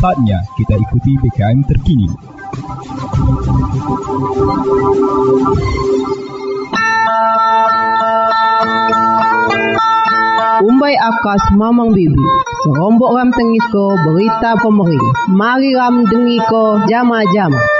Saatnya kita ikuti BKM terkini. Umbai akas mamang bibi. Serombok ram tengis ko berita pemering. Mari ram dengi ko jama-jama.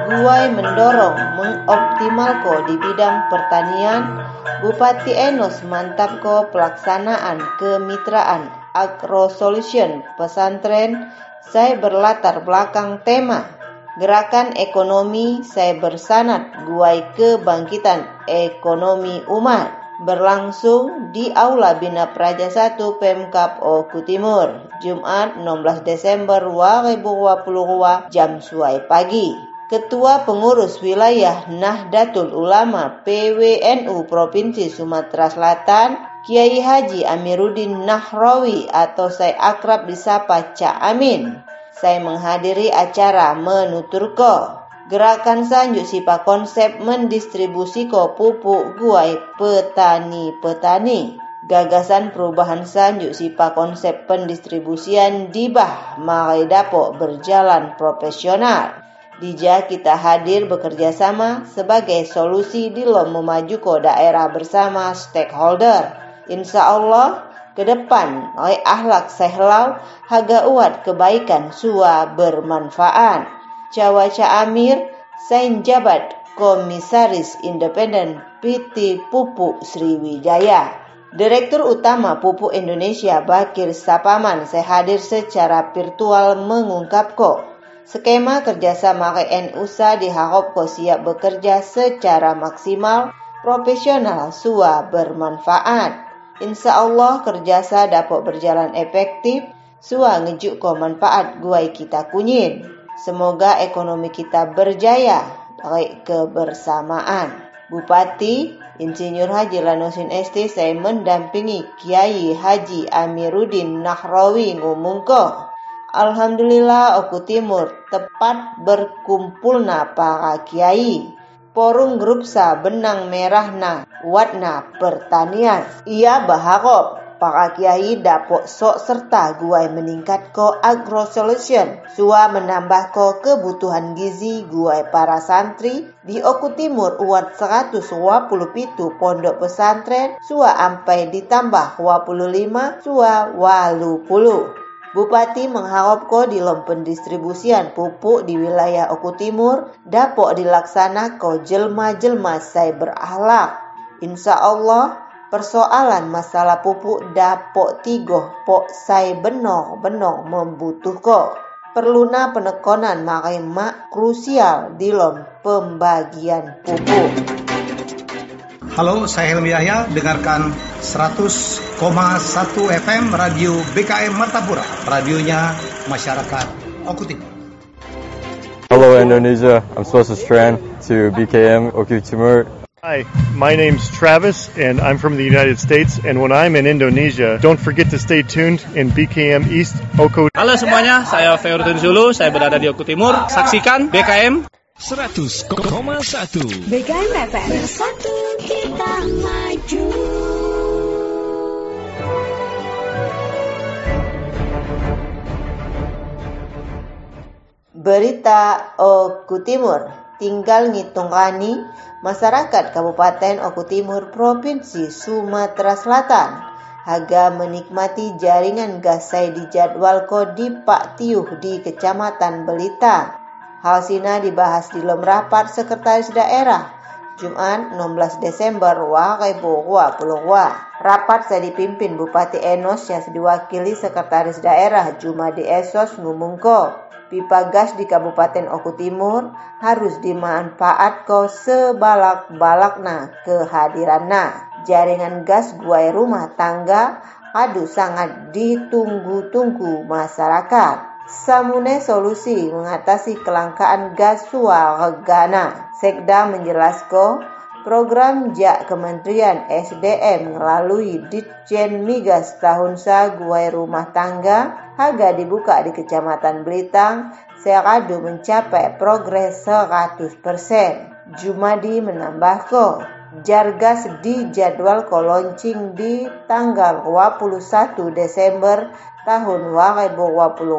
Guai mendorong mengoptimalko di bidang pertanian, Bupati Enos mantapko pelaksanaan kemitraan Agro Solution pesantren saya berlatar belakang tema Gerakan Ekonomi Saya Bersanat Guai Kebangkitan Ekonomi Umat berlangsung di Aula Bina Praja 1 Pemkap Oku Timur, Jumat 16 Desember 2022 jam suai pagi. Ketua Pengurus Wilayah Nahdlatul Ulama PWNU Provinsi Sumatera Selatan, Kiai Haji Amiruddin Nahrawi atau saya akrab disapa Cak Amin. Saya menghadiri acara menuturko Gerakan Sanjuk Sipa konsep mendistribusi pupuk guai petani-petani. Gagasan perubahan Sanjuk Sipa konsep pendistribusian dibah marai dapok berjalan profesional. Dija kita hadir bekerja sama sebagai solusi di lom memajuko daerah bersama stakeholder. Insya Allah ke depan oleh ahlak sehlau haga uat kebaikan sua bermanfaat. Cawaca Amir, Sain Jabat, Komisaris Independen PT Pupuk Sriwijaya. Direktur Utama Pupuk Indonesia Bakir Sapaman saya hadir secara virtual mengungkapko skema kerjasama KNUSA diharapkan siap bekerja secara maksimal, profesional, sua bermanfaat. Insya Allah kerjasa dapat berjalan efektif, sua ngejuk ko manfaat guai kita kunyin. Semoga ekonomi kita berjaya baik kebersamaan. Bupati Insinyur Haji Lanusin ST saya mendampingi Kiai Haji Amiruddin Nahrawi ngomongko. Alhamdulillah Oku Timur tepat berkumpulna para kiai. Porung grup sa benang merah na watna pertanian. Ia baharap para kiai dapok sok serta guai meningkat ko agro solution sua menambah ko kebutuhan gizi guai para santri di Oku Timur uat 120 pitu pondok pesantren sua ampai ditambah 25 sua walu puluh. Bupati mengharap ko di lom pendistribusian pupuk di wilayah Oku Timur dapok dilaksana ko jelma-jelma saya berahlak. Insya Allah persoalan masalah pupuk dapok tigo pok sai benong benong membutuh kok. Perluna penekonan makai mak krusial di lom pembagian pupuk. Halo, saya Helmi Yahya. Dengarkan 100,1 FM Radio BKM Martapura. Radionya masyarakat Oku Timur. Hello Indonesia, I'm Swasa Strand to BKM Oku Timur. Hi, my name's Travis, and I'm from the United States. And when I'm in Indonesia, don't forget to stay tuned in BKM East Oko. Halo semuanya, saya Feurdun Zulu, saya berada di Oku Timur. Saksikan BKM 100,1 BKM FM Bersatu kita maju. Berita Oku Timur. Tinggal ngitung kani masyarakat Kabupaten Oku Timur Provinsi Sumatera Selatan. Haga menikmati jaringan gasai di jadwal di Pak Tiuh di Kecamatan Belita. Hal sina dibahas di lom rapat Sekretaris Daerah Jumat 16 Desember 2022. Rapat saya dipimpin Bupati Enos yang diwakili Sekretaris Daerah Jumadi Esos ngumungko pipa gas di Kabupaten Oku Timur harus dimanfaatkan sebalak-balakna kehadiranna. Jaringan gas guai rumah tangga aduh sangat ditunggu-tunggu masyarakat. Samune solusi mengatasi kelangkaan gas suargana. Sekda menjelaskan program JAK Kementerian SDM melalui Ditjen Migas tahun Saguai Rumah Tangga harga dibuka di Kecamatan Belitang seradu mencapai progres 100%. Jumadi menambahkan, Jargas di jadwal koloncing di tanggal 21 Desember tahun 2020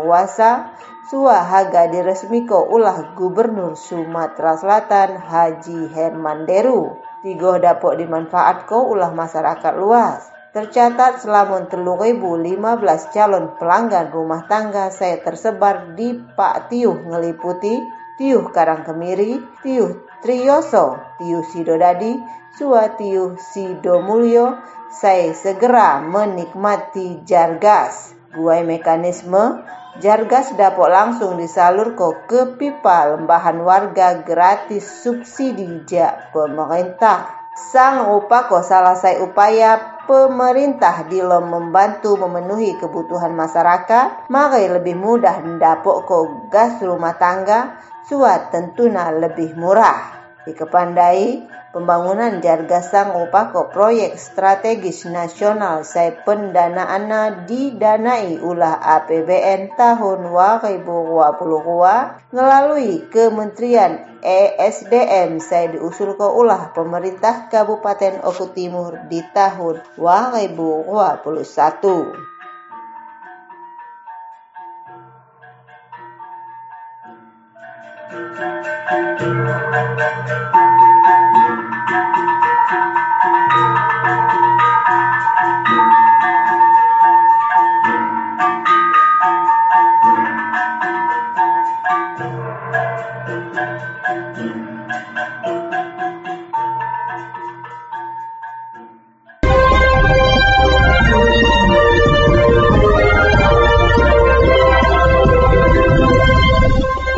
wasa Sua haga diresmiko ulah Gubernur Sumatera Selatan Haji Herman Deru. Tiga dapok dimanfaatko ulah masyarakat luas. Tercatat selama 3015 calon pelanggan rumah tangga saya tersebar di Pak Tiuh ngeliputi Tiuh Karangkemiri, Tiuh Triyoso, Tiuh Sidodadi, Sua Tiuh Sidomulyo, saya segera menikmati jargas. Guai mekanisme Jargas dapat langsung disalur ke pipa lembahan warga gratis subsidi jak pemerintah. Sang upako satu upaya pemerintah dilo membantu memenuhi kebutuhan masyarakat, maka lebih mudah mendapok ke gas rumah tangga, suat tentuna lebih murah. Dikepandai, pembangunan Jargasang upako proyek strategis nasional saya pendanaanna didanai ulah APBN tahun 2022 melalui Kementerian ESDM saya diusul ke ulah pemerintah Kabupaten Oku Timur di tahun 2021. Música